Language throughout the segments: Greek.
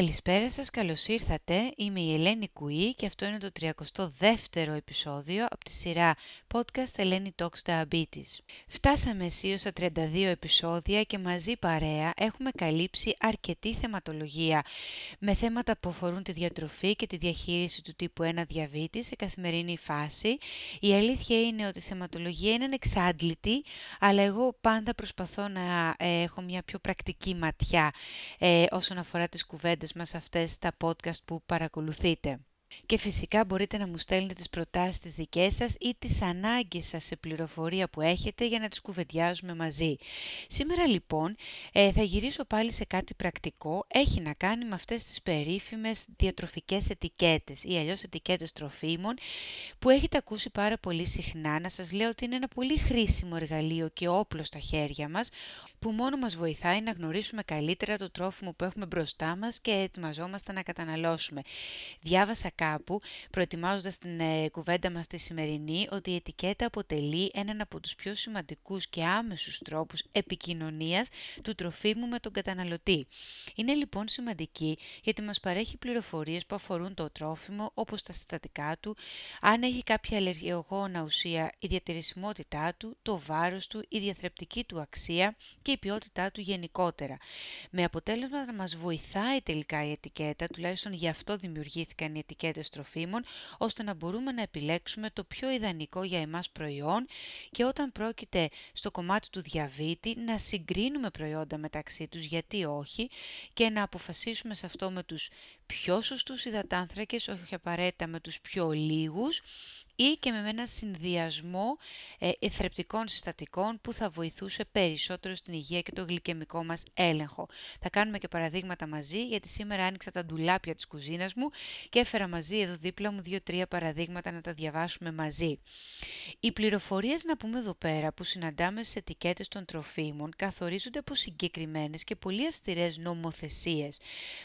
Καλησπέρα σας, καλώς ήρθατε. Είμαι η Ελένη Κουή και αυτό είναι το 32ο επεισόδιο από τη σειρά podcast Ελένη Talks Diabetes. Φτάσαμε αισίως στα 32 επεισόδια και μαζί παρέα έχουμε καλύψει αρκετή θεματολογία με θέματα που αφορούν τη διατροφή και τη διαχείριση του τύπου 1 διαβήτη σε καθημερινή φάση. Η αλήθεια είναι ότι η θεματολογία είναι ανεξάντλητη, αλλά εγώ πάντα προσπαθώ να ε, έχω μια πιο πρακτική ματιά ε, όσον αφορά τις κουβέντες μας αυτές τα podcast που παρακολουθείτε. Και φυσικά μπορείτε να μου στέλνετε τις προτάσεις τις δικές σας ή τις ανάγκες σας σε πληροφορία που έχετε για να τις κουβεντιάζουμε μαζί. Σήμερα λοιπόν ε, θα γυρίσω πάλι σε κάτι πρακτικό. Έχει να κάνει με αυτές τις περίφημες διατροφικές ετικέτες ή αλλιώς ετικέτες τροφίμων που έχετε ακούσει πάρα πολύ συχνά. Να σας λέω ότι είναι ένα πολύ χρήσιμο εργαλείο και όπλο στα χέρια μας που μόνο μας βοηθάει να γνωρίσουμε καλύτερα το τρόφιμο που έχουμε μπροστά μας και ετοιμαζόμαστε να καταναλώσουμε. Διάβασα κάπου, προετοιμάζοντας την ε, κουβέντα μας τη σημερινή, ότι η ετικέτα αποτελεί έναν από τους πιο σημαντικούς και άμεσους τρόπους επικοινωνίας του τροφίμου με τον καταναλωτή. Είναι λοιπόν σημαντική γιατί μας παρέχει πληροφορίες που αφορούν το τρόφιμο, όπως τα συστατικά του, αν έχει κάποια αλλεργιογόνα ουσία, η διατηρησιμότητά του, το βάρος του, η διαθρεπτική του αξία και η ποιότητά του γενικότερα. Με αποτέλεσμα να μας βοηθάει τελικά η ετικέτα, τουλάχιστον γι' αυτό δημιουργήθηκαν οι ετικέτες τροφίμων, ώστε να μπορούμε να επιλέξουμε το πιο ιδανικό για εμάς προϊόν και όταν πρόκειται στο κομμάτι του διαβήτη να συγκρίνουμε προϊόντα μεταξύ τους, γιατί όχι, και να αποφασίσουμε σε αυτό με τους πιο σωστούς υδατάνθρακες, όχι απαραίτητα με τους πιο λίγους, ή και με ένα συνδυασμό ε, εθρεπτικών συστατικών που θα βοηθούσε περισσότερο στην υγεία και το γλυκαιμικό μας έλεγχο. Θα κάνουμε και παραδείγματα μαζί γιατί σήμερα άνοιξα τα ντουλάπια της κουζίνας μου και έφερα μαζί εδώ δίπλα μου δύο-τρία παραδείγματα να τα διαβάσουμε μαζί. Οι πληροφορίες να πούμε εδώ πέρα που συναντάμε στις ετικέτες των τροφίμων καθορίζονται από συγκεκριμένες και πολύ αυστηρές νομοθεσίες.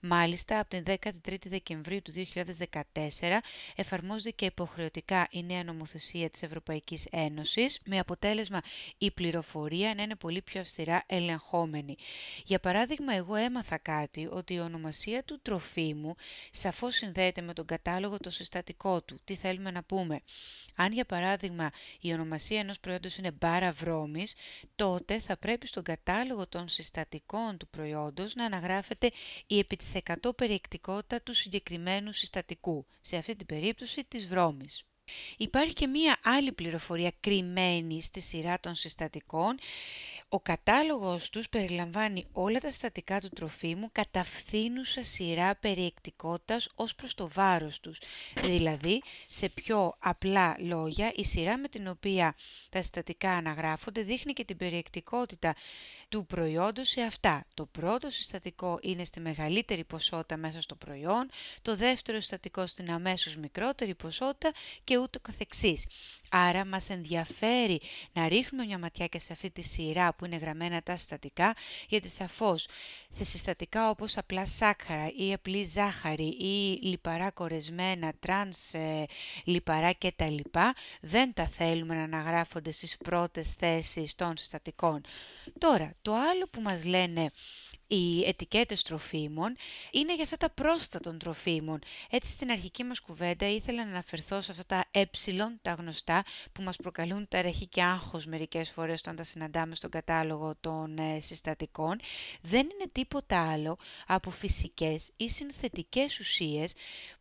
Μάλιστα από την 13η Δεκεμβρίου του 2014 εφαρμόζεται και υποχρεωτικά η νέα νομοθεσία της Ευρωπαϊκής Ένωσης με αποτέλεσμα η πληροφορία να είναι πολύ πιο αυστηρά ελεγχόμενη. Για παράδειγμα, εγώ έμαθα κάτι ότι η ονομασία του τροφίμου σαφώς συνδέεται με τον κατάλογο το συστατικό του. Τι θέλουμε να πούμε; Αν για παράδειγμα η ονομασία ενός προϊόντος είναι μπάρα βρώμης, τότε θα πρέπει στον κατάλογο των συστατικών του προϊόντος να αναγράφεται η επί της 100 περιεκτικότητα του συγκεκριμένου συστατικού, σε αυτή την περίπτωση της βρώμης. Υπάρχει και μία άλλη πληροφορία κρυμμένη στη σειρά των συστατικών. Ο κατάλογος τους περιλαμβάνει όλα τα συστατικά του τροφίμου κατά φθήνουσα σειρά περιεκτικότητας ως προς το βάρος τους. Δηλαδή, σε πιο απλά λόγια, η σειρά με την οποία τα συστατικά αναγράφονται δείχνει και την περιεκτικότητα του προϊόντος σε αυτά. Το πρώτο συστατικό είναι στη μεγαλύτερη ποσότητα μέσα στο προϊόν, το δεύτερο συστατικό στην αμέσως μικρότερη ποσότητα και ούτω καθεξής. Άρα μας ενδιαφέρει να ρίχνουμε μια ματιά και σε αυτή τη σειρά που είναι γραμμένα τα συστατικά, γιατί σαφώς συστατικά όπως απλά σάκχαρα ή απλή ζάχαρη ή λιπαρά κορεσμένα, τρανς ε, λιπαρά κτλ. δεν τα θέλουμε να αναγράφονται στις πρώτες θέσεις των συστατικών. Τώρα, το άλλο που μας λένε οι ετικέτες τροφίμων είναι για αυτά τα πρόσθετα των τροφίμων. Έτσι στην αρχική μας κουβέντα ήθελα να αναφερθώ σε αυτά τα ε, τα γνωστά, που μας προκαλούν ταραχή και άγχος μερικές φορές όταν τα συναντάμε στον κατάλογο των ε, συστατικών. Δεν είναι τίποτα άλλο από φυσικές ή συνθετικές ουσίες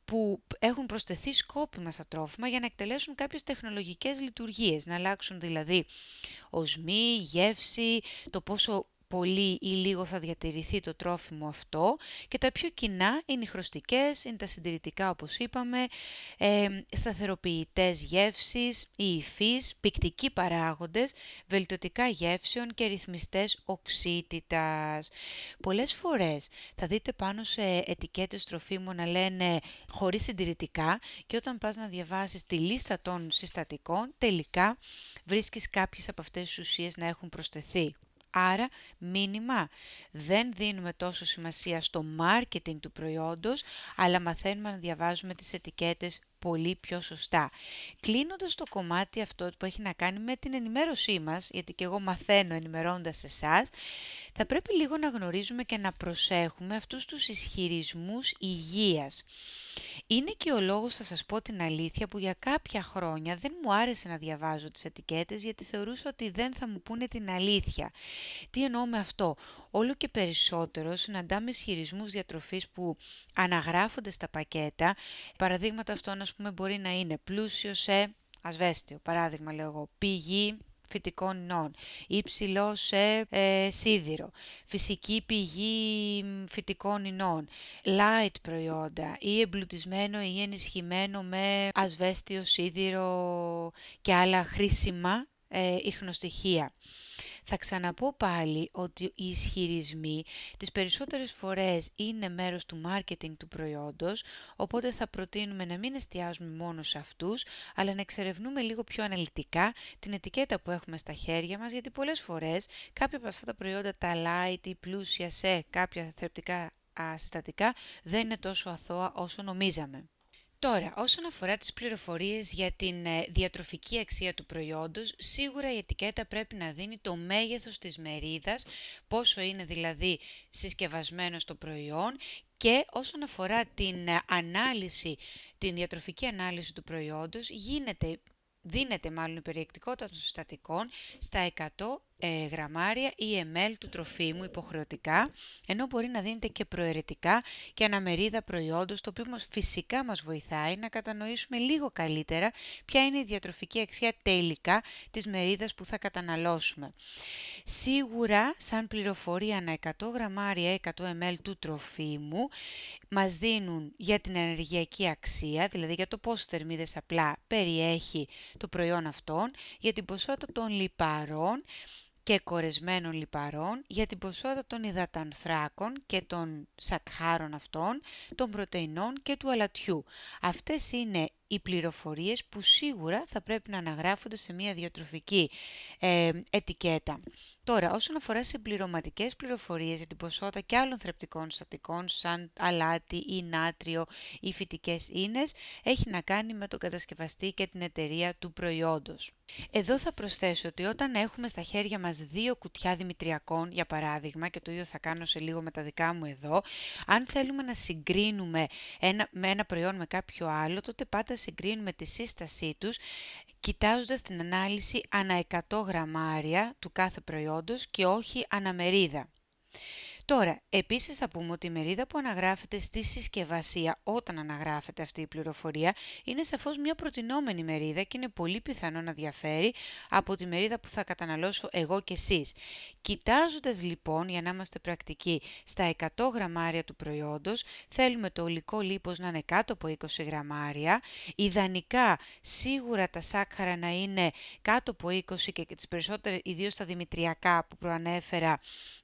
που έχουν προσθεθεί σκόπιμα στα τρόφιμα για να εκτελέσουν κάποιες τεχνολογικές λειτουργίες, να αλλάξουν δηλαδή οσμή, γεύση, το πόσο πολύ ή λίγο θα διατηρηθεί το τρόφιμο αυτό και τα πιο κοινά είναι οι χρωστικές, είναι τα συντηρητικά όπως είπαμε, ε, σταθεροποιητές γεύσης, οι υφείς, πικτικοί παράγοντες, βελτιωτικά γεύσεων και ρυθμιστές οξύτητας. Πολλές φορές θα δείτε πάνω σε ετικέτες τροφίμων να λένε χωρίς συντηρητικά και όταν πας να διαβάσεις τη λίστα των συστατικών τελικά βρίσκεις κάποιες από αυτές τις ουσίες να έχουν προσθεθεί. Άρα, μήνυμα, δεν δίνουμε τόσο σημασία στο marketing του προϊόντος, αλλά μαθαίνουμε να διαβάζουμε τις ετικέτες πολύ πιο σωστά. Κλείνοντας το κομμάτι αυτό που έχει να κάνει με την ενημέρωσή μας, γιατί και εγώ μαθαίνω ενημερώνοντας εσάς, θα πρέπει λίγο να γνωρίζουμε και να προσέχουμε αυτούς τους ισχυρισμούς υγείας. Είναι και ο λόγος, θα σας πω την αλήθεια, που για κάποια χρόνια δεν μου άρεσε να διαβάζω τις ετικέτες γιατί θεωρούσα ότι δεν θα μου πούνε την αλήθεια. Τι εννοώ με αυτό; Όλο και περισσότερο συναντάμε ισχυρισμούς διατροφής που αναγράφονται στα πακέτα. Παραδείγματα αυτών, ας πούμε, μπορεί να είναι πλούσιο σε ασβέστιο, παράδειγμα λέω εγώ, πηγή φυτικών ινών, υψηλό σε ε, σίδηρο, φυσική πηγή φυτικών ινών, light προϊόντα ή εμπλουτισμένο ή ενισχυμένο με ασβέστιο, σίδηρο και άλλα χρήσιμα ε, ίχνοστοιχεία. Θα ξαναπώ πάλι ότι οι ισχυρισμοί τις περισσότερες φορές είναι μέρος του marketing του προϊόντος, οπότε θα προτείνουμε να μην εστιάζουμε μόνο σε αυτούς, αλλά να εξερευνούμε λίγο πιο αναλυτικά την ετικέτα που έχουμε στα χέρια μας, γιατί πολλές φορές κάποια από αυτά τα προϊόντα, τα light ή πλούσια σε κάποια θρεπτικά συστατικά, δεν είναι τόσο αθώα όσο νομίζαμε. Τώρα, όσον αφορά τις πληροφορίες για την ε, διατροφική αξία του προϊόντος, σίγουρα η ετικέτα πρέπει να δίνει το μέγεθος της μερίδας, πόσο είναι δηλαδή συσκευασμένο στο προϊόν και όσον αφορά την ε, ανάλυση, την διατροφική ανάλυση του προϊόντος, γίνεται δίνεται μάλλον η περιεκτικότητα των συστατικών στα 100 ε, γραμμάρια ή ml του τροφίμου υποχρεωτικά, ενώ μπορεί να δίνεται και προαιρετικά και αναμερίδα προϊόντος, το οποίο μας φυσικά μας βοηθάει να κατανοήσουμε λίγο καλύτερα ποια είναι η διατροφική αξία τελικά της μερίδας που θα καταναλώσουμε. Σίγουρα, σαν πληροφορία ανά 100 γραμμάρια ή 100 ml του τροφίμου, μας δίνουν για την ενεργειακή αξία, δηλαδή για το πόσο θερμίδες απλά περιέχει το προϊόν αυτόν, για την ποσότητα των λιπαρών, και κορεσμένων λιπαρών για την ποσότητα των υδατανθράκων και των σακχάρων αυτών, των πρωτεϊνών και του αλατιού. Αυτές είναι οι πληροφορίες που σίγουρα θα πρέπει να αναγράφονται σε μια διατροφική ε, ετικέτα. Τώρα, όσον αφορά σε πληρωματικές πληροφορίες για την ποσότητα και άλλων θρεπτικών συστατικών σαν αλάτι ή νάτριο ή φυτικές ίνες, έχει να κάνει με τον κατασκευαστή και την εταιρεία του προϊόντος. Εδώ θα προσθέσω ότι όταν έχουμε στα χέρια μας δύο κουτιά δημητριακών, για παράδειγμα, και το ίδιο θα κάνω σε λίγο με τα δικά μου εδώ, αν θέλουμε να συγκρίνουμε ένα, με ένα προϊόν με κάποιο άλλο, τότε πάντα συγκρίνουμε τη σύστασή τους κοιτάζοντας την ανάλυση ανά 100 γραμμάρια του κάθε προϊόντος και όχι αναμερίδα. Τώρα, επίσης θα πούμε ότι η μερίδα που αναγράφεται στη συσκευασία όταν αναγράφεται αυτή η πληροφορία είναι σαφώς μια προτινόμενη μερίδα και είναι πολύ πιθανό να διαφέρει από τη μερίδα που θα καταναλώσω εγώ και εσείς. Κοιτάζοντας λοιπόν, για να είμαστε πρακτικοί, στα 100 γραμμάρια του προϊόντος, θέλουμε το ολικό λίπος να είναι κάτω από 20 γραμμάρια, ιδανικά σίγουρα τα σάκχαρα να είναι κάτω από 20 και τις περισσότερες, ιδίως τα δημητριακά που προανέφερα,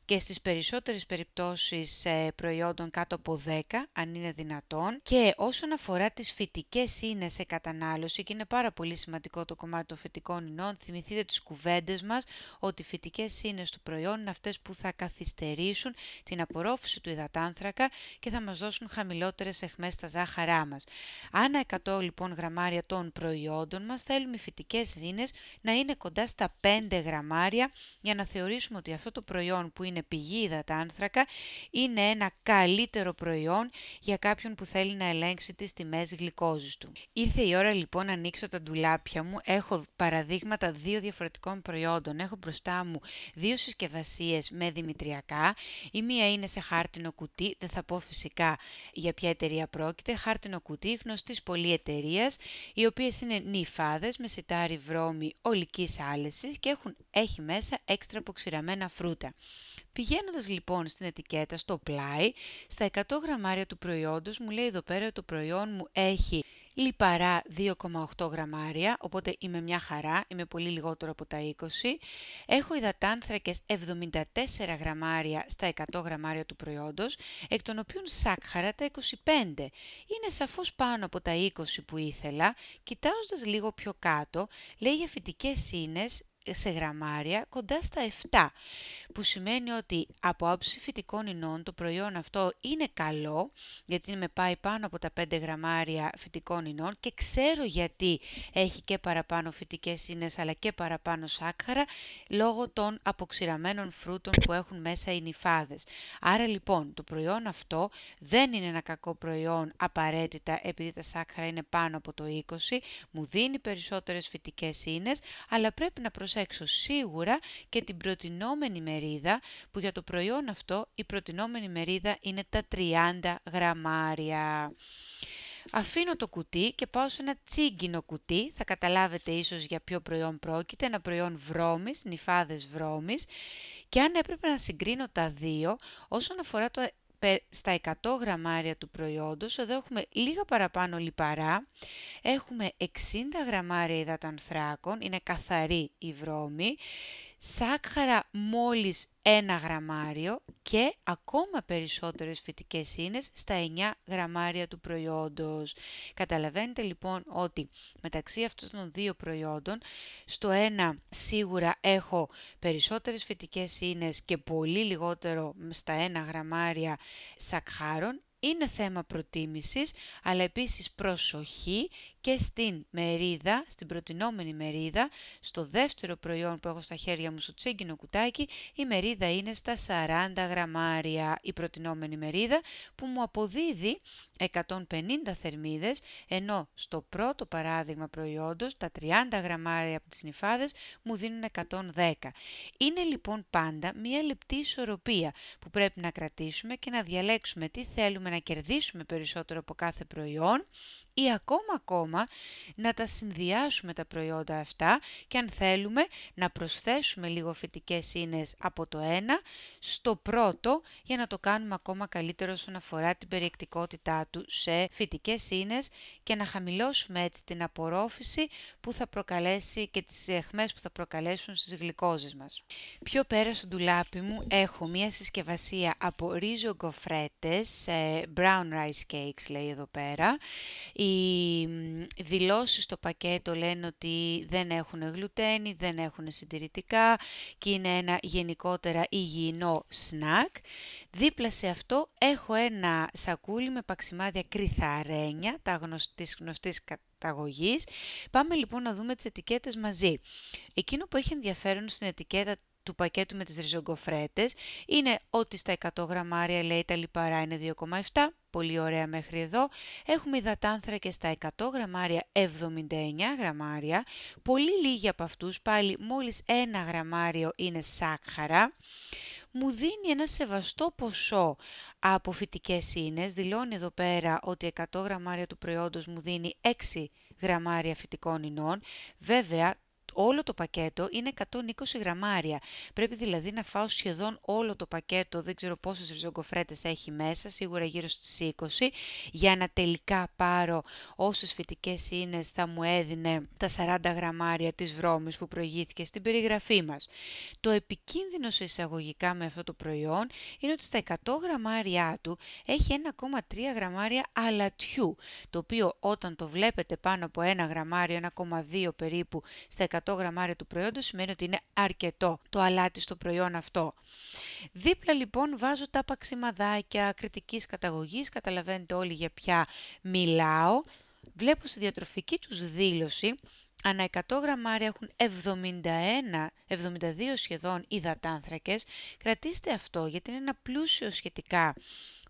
και στις περισσότερες περιπτώσεις ε, προϊόντων κάτω από 10, αν είναι δυνατόν. Και όσον αφορά τις φυτικές ίνες σε κατανάλωση, και είναι πάρα πολύ σημαντικό το κομμάτι των φυτικών ινών, θυμηθείτε τις κουβέντες μας ότι οι φυτικές ίνες του προϊόν είναι αυτές που θα καθυστερήσουν την απορρόφηση του υδατάνθρακα και θα μας δώσουν χαμηλότερες εχμές στα ζάχαρά μας. Ανά 100 λοιπόν γραμμάρια των προϊόντων μας θέλουμε οι φυτικές ίνες να είναι κοντά στα 5 γραμμάρια για να θεωρήσουμε ότι αυτό το προϊόν που είναι είναι πηγή υδατάνθρακα, είναι ένα καλύτερο προϊόν για κάποιον που θέλει να ελέγξει τις τιμές γλυκόζης του. Ήρθε η ώρα λοιπόν να ανοίξω τα ντουλάπια μου. Έχω παραδείγματα δύο διαφορετικών προϊόντων. Έχω μπροστά μου δύο συσκευασίες με δημητριακά. Η μία είναι σε χάρτινο κουτί, δεν θα πω φυσικά για ποια εταιρεία πρόκειται. Χάρτινο κουτί γνωστής πολύ εταιρεία, οι οποίες είναι νυφάδες με σιτάρι βρώμη ολικής άλεσης και έχουν, έχει μέσα έξτρα αποξηραμένα φρούτα. Πηγαίνοντας λοιπόν στην ετικέτα στο πλάι, στα 100 γραμμάρια του προϊόντος μου λέει εδώ πέρα ότι το προϊόν μου έχει λιπαρά 2,8 γραμμάρια, οπότε είμαι μια χαρά, είμαι πολύ λιγότερο από τα 20. Έχω υδατάνθρακες 74 γραμμάρια στα 100 γραμμάρια του προϊόντος, εκ των οποίων σάκχαρα τα 25. Είναι σαφώς πάνω από τα 20 που ήθελα. Κοιτάζοντας λίγο πιο κάτω, λέει για φυτικές σύνες σε γραμμάρια κοντά στα 7, που σημαίνει ότι από άψη φυτικών ινών το προϊόν αυτό είναι καλό, γιατί με πάει πάνω από τα 5 γραμμάρια φυτικών ινών και ξέρω γιατί έχει και παραπάνω φυτικές ίνες αλλά και παραπάνω σάκχαρα λόγω των αποξηραμένων φρούτων που έχουν μέσα οι νυφάδες. Άρα λοιπόν το προϊόν αυτό δεν είναι ένα κακό προϊόν απαραίτητα επειδή τα σάκχαρα είναι πάνω από το 20, μου δίνει περισσότερες φυτικές ίνες, αλλά πρέπει να προσέξω σίγουρα και την προτινόμενη μερίδα, που για το προϊόν αυτό η προτινόμενη μερίδα είναι τα 30 γραμμάρια. Αφήνω το κουτί και πάω σε ένα τσίγκινο κουτί, θα καταλάβετε ίσως για ποιο προϊόν πρόκειται, ένα προϊόν βρώμης, νυφάδες βρώμης. Και αν έπρεπε να συγκρίνω τα δύο όσον αφορά το στα 100 γραμμάρια του προϊόντος, εδώ έχουμε λίγα παραπάνω λιπαρά, έχουμε 60 γραμμάρια υδατανθράκων, είναι καθαρή η βρώμη, σάκχαρα μόλις ένα γραμμάριο και ακόμα περισσότερες φυτικές ίνες στα 9 γραμμάρια του προϊόντος. Καταλαβαίνετε λοιπόν ότι μεταξύ αυτών των δύο προϊόντων στο ένα σίγουρα έχω περισσότερες φυτικές ίνες και πολύ λιγότερο στα 1 γραμμάρια σακχάρων είναι θέμα προτίμησης, αλλά επίσης προσοχή και στην μερίδα, στην προτινόμενη μερίδα, στο δεύτερο προϊόν που έχω στα χέρια μου στο τσίγκινο κουτάκι, η μερίδα είναι στα 40 γραμμάρια η προτινόμενη μερίδα που μου αποδίδει 150 θερμίδες, ενώ στο πρώτο παράδειγμα προϊόντος τα 30 γραμμάρια από τις νυφάδες μου δίνουν 110. Είναι λοιπόν πάντα μία λεπτή ισορροπία που πρέπει να κρατήσουμε και να διαλέξουμε τι θέλουμε να κερδίσουμε περισσότερο από κάθε προϊόν ή ακόμα ακόμα να τα συνδυάσουμε τα προϊόντα αυτά και αν θέλουμε να προσθέσουμε λίγο φυτικές ίνες από το ένα στο πρώτο για να το κάνουμε ακόμα καλύτερο όσον αφορά την περιεκτικότητά του σε φυτικές ίνες και να χαμηλώσουμε έτσι την απορρόφηση που θα προκαλέσει και τις εχμές που θα προκαλέσουν στις γλυκόζες μας. Πιο πέρα στο ντουλάπι μου έχω μία συσκευασία από ρίζο γκοφρέτες, brown rice cakes λέει εδώ πέρα. Οι δηλώσεις στο πακέτο λένε ότι δεν έχουν γλουτένι, δεν έχουν συντηρητικά και είναι ένα γενικότερα υγιεινό σνακ. Δίπλα σε αυτό έχω ένα σακούλι με παξιμάδια κρυθαρένια, τα γνωστής, γνωστής καταγωγής. Πάμε λοιπόν να δούμε τις ετικέτες μαζί. Εκείνο που έχει ενδιαφέρον στην ετικέτα του πακέτου με τις ριζογκοφρέτες είναι ότι στα 100 γραμμάρια λέει τα λιπαρά είναι 2,7, πολύ ωραία μέχρι εδώ. Έχουμε υδατάνθρακες στα 100 γραμμάρια 79 γραμμάρια, πολύ λίγοι από αυτούς πάλι μόλις 1 γραμμάριο είναι σάκχαρα μου δίνει ένα σεβαστό ποσό από φυτικές ίνες. Δηλώνει εδώ πέρα ότι 100 γραμμάρια του προϊόντος μου δίνει 6 γραμμάρια φυτικών ινών. Βέβαια, όλο το πακέτο είναι 120 γραμμάρια. Πρέπει δηλαδή να φάω σχεδόν όλο το πακέτο, δεν ξέρω πόσες ριζογκοφρέτες έχει μέσα, σίγουρα γύρω στις 20, για να τελικά πάρω όσες φυτικές είναι θα μου έδινε τα 40 γραμμάρια της βρώμης που προηγήθηκε στην περιγραφή μας. Το επικίνδυνο σε εισαγωγικά με αυτό το προϊόν είναι ότι στα 100 γραμμάρια του έχει 1,3 γραμμάρια αλατιού, το οποίο όταν το βλέπετε πάνω από 1 γραμμάριο, 1,2 περίπου στα 100 100 γραμμάρια του προϊόντος σημαίνει ότι είναι αρκετό το αλάτι στο προϊόν αυτό. Δίπλα λοιπόν βάζω τα παξιμαδάκια κριτικής καταγωγής, καταλαβαίνετε όλοι για ποια μιλάω. Βλέπω στη διατροφική τους δήλωση ανά 100 γραμμάρια έχουν 71, 72 σχεδόν υδατάνθρακες. Κρατήστε αυτό γιατί είναι ένα πλούσιο σχετικά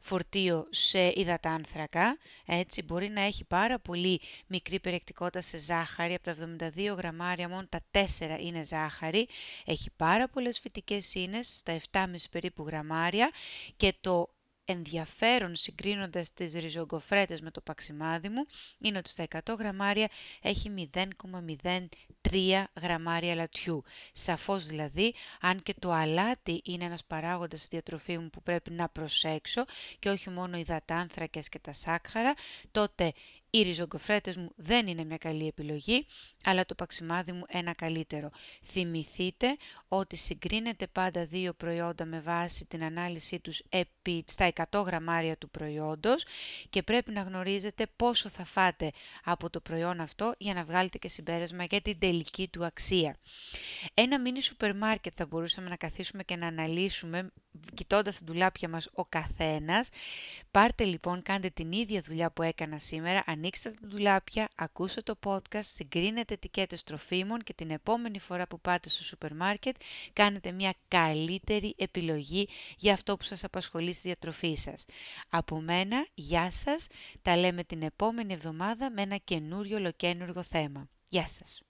φορτίο σε υδατάνθρακα, έτσι μπορεί να έχει πάρα πολύ μικρή περιεκτικότητα σε ζάχαρη, από τα 72 γραμμάρια μόνο τα 4 είναι ζάχαρη, έχει πάρα πολλές φυτικές ίνες, στα 7,5 περίπου γραμμάρια. Και το ενδιαφέρον συγκρίνοντας τις ριζογκοφρέτες με το παξιμάδι μου είναι ότι στα 100 γραμμάρια έχει 0,03 γραμμάρια λατιού. Σαφώς δηλαδή, αν και το αλάτι είναι ένας παράγοντας στη διατροφή μου που πρέπει να προσέξω και όχι μόνο οι υδατάνθρακες και τα σάκχαρα, τότε Οι ριζογκοφρέτες μου δεν είναι μια καλή επιλογή, αλλά το παξιμάδι μου ένα καλύτερο. Θυμηθείτε ότι συγκρίνετε πάντα δύο προϊόντα με βάση την ανάλυση τους επί, στα 100 γραμμάρια του προϊόντος και πρέπει να γνωρίζετε πόσο θα φάτε από το προϊόν αυτό για να βγάλετε και συμπέρασμα για την τελική του αξία. Ένα μίνι σούπερ μάρκετ θα μπορούσαμε να καθίσουμε και να αναλύσουμε κοιτώντας τα ντουλάπια μας ο καθένας. Πάρτε λοιπόν, κάντε την ίδια δουλειά που έκανα σήμερα, ανοίξτε τα ντουλάπια, ακούστε το podcast, συγκρίνετε ετικέτες τροφίμων και την επόμενη φορά που πάτε στο σούπερ μάρκετ κάνετε μια καλύτερη επιλογή για αυτό που σας απασχολεί στη διατροφή σας. Από μένα, γεια σας, τα λέμε την επόμενη εβδομάδα με ένα καινούριο ολοκένουργο θέμα. Γεια σας!